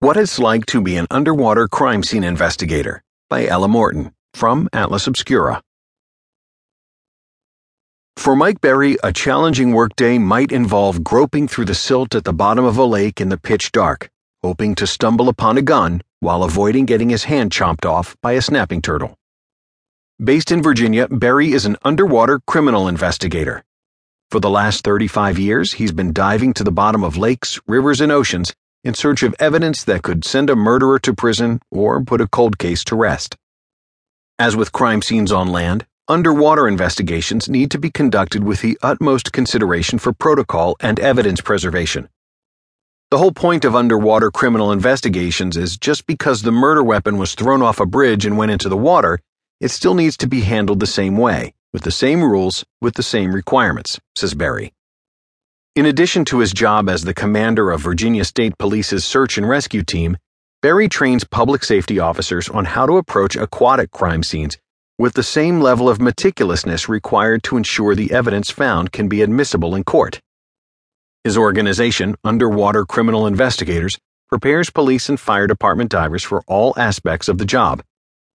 What It's Like to Be an Underwater Crime Scene Investigator by Ella Morton from Atlas Obscura. For Mike Berry, a challenging workday might involve groping through the silt at the bottom of a lake in the pitch dark, hoping to stumble upon a gun while avoiding getting his hand chomped off by a snapping turtle. Based in Virginia, Berry is an underwater criminal investigator. For the last 35 years, he's been diving to the bottom of lakes, rivers, and oceans in search of evidence that could send a murderer to prison or put a cold case to rest. As with crime scenes on land, underwater investigations need to be conducted with the utmost consideration for protocol and evidence preservation. The whole point of underwater criminal investigations is just because the murder weapon was thrown off a bridge and went into the water, it still needs to be handled the same way, with the same rules, with the same requirements, says Berry. In addition to his job as the commander of Virginia State Police's search and rescue team, Berry trains public safety officers on how to approach aquatic crime scenes with the same level of meticulousness required to ensure the evidence found can be admissible in court. His organization, Underwater Criminal Investigators, prepares police and fire department divers for all aspects of the job,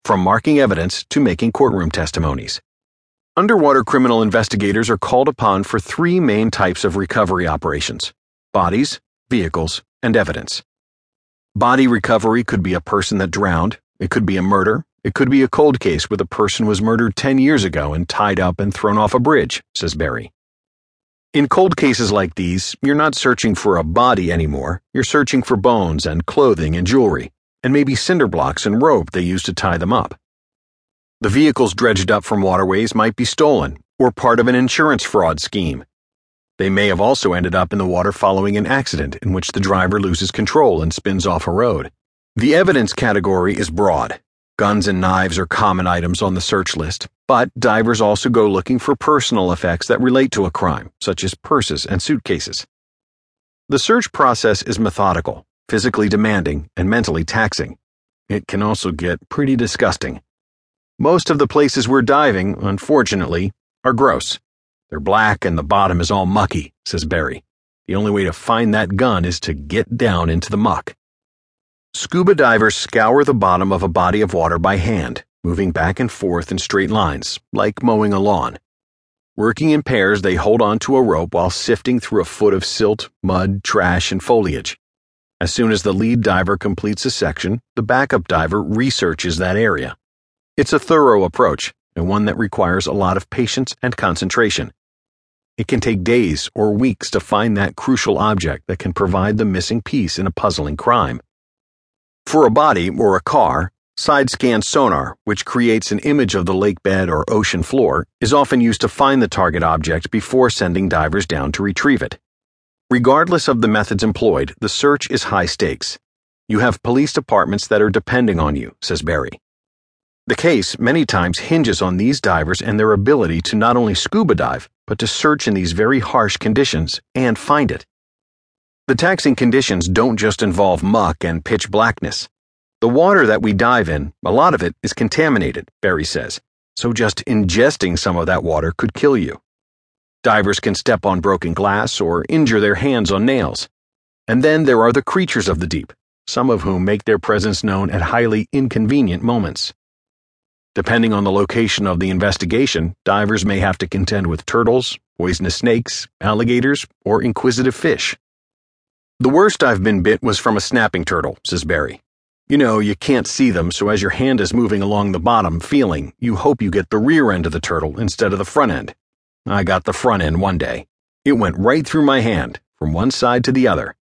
from marking evidence to making courtroom testimonies. Underwater criminal investigators are called upon for three main types of recovery operations bodies, vehicles, and evidence. Body recovery could be a person that drowned, it could be a murder, it could be a cold case where the person was murdered 10 years ago and tied up and thrown off a bridge, says Berry. In cold cases like these, you're not searching for a body anymore, you're searching for bones and clothing and jewelry, and maybe cinder blocks and rope they used to tie them up. The vehicles dredged up from waterways might be stolen or part of an insurance fraud scheme. They may have also ended up in the water following an accident in which the driver loses control and spins off a road. The evidence category is broad. Guns and knives are common items on the search list, but divers also go looking for personal effects that relate to a crime, such as purses and suitcases. The search process is methodical, physically demanding, and mentally taxing. It can also get pretty disgusting. Most of the places we're diving, unfortunately, are gross. They're black and the bottom is all mucky, says Berry. The only way to find that gun is to get down into the muck. Scuba divers scour the bottom of a body of water by hand, moving back and forth in straight lines, like mowing a lawn. Working in pairs, they hold on to a rope while sifting through a foot of silt, mud, trash, and foliage. As soon as the lead diver completes a section, the backup diver researches that area. It's a thorough approach, and one that requires a lot of patience and concentration. It can take days or weeks to find that crucial object that can provide the missing piece in a puzzling crime. For a body or a car, side scan sonar, which creates an image of the lake bed or ocean floor, is often used to find the target object before sending divers down to retrieve it. Regardless of the methods employed, the search is high stakes. You have police departments that are depending on you, says Berry. The case many times hinges on these divers and their ability to not only scuba dive, but to search in these very harsh conditions and find it. The taxing conditions don't just involve muck and pitch blackness. The water that we dive in, a lot of it is contaminated, Berry says, so just ingesting some of that water could kill you. Divers can step on broken glass or injure their hands on nails. And then there are the creatures of the deep, some of whom make their presence known at highly inconvenient moments. Depending on the location of the investigation, divers may have to contend with turtles, poisonous snakes, alligators, or inquisitive fish. The worst I've been bit was from a snapping turtle, says Berry. You know, you can't see them, so as your hand is moving along the bottom, feeling, you hope you get the rear end of the turtle instead of the front end. I got the front end one day. It went right through my hand, from one side to the other.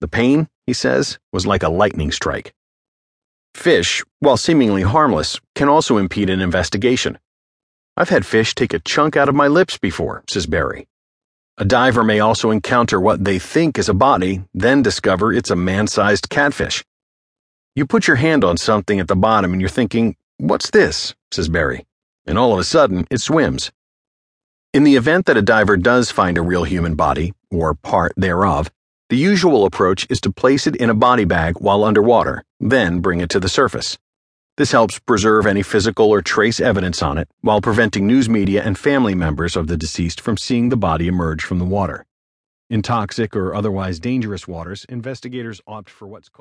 The pain, he says, was like a lightning strike. Fish, while seemingly harmless, can also impede an investigation. I've had fish take a chunk out of my lips before, says Berry. A diver may also encounter what they think is a body, then discover it's a man sized catfish. You put your hand on something at the bottom and you're thinking, What's this? says Berry. And all of a sudden, it swims. In the event that a diver does find a real human body, or part thereof, the usual approach is to place it in a body bag while underwater, then bring it to the surface. This helps preserve any physical or trace evidence on it while preventing news media and family members of the deceased from seeing the body emerge from the water. In toxic or otherwise dangerous waters, investigators opt for what's called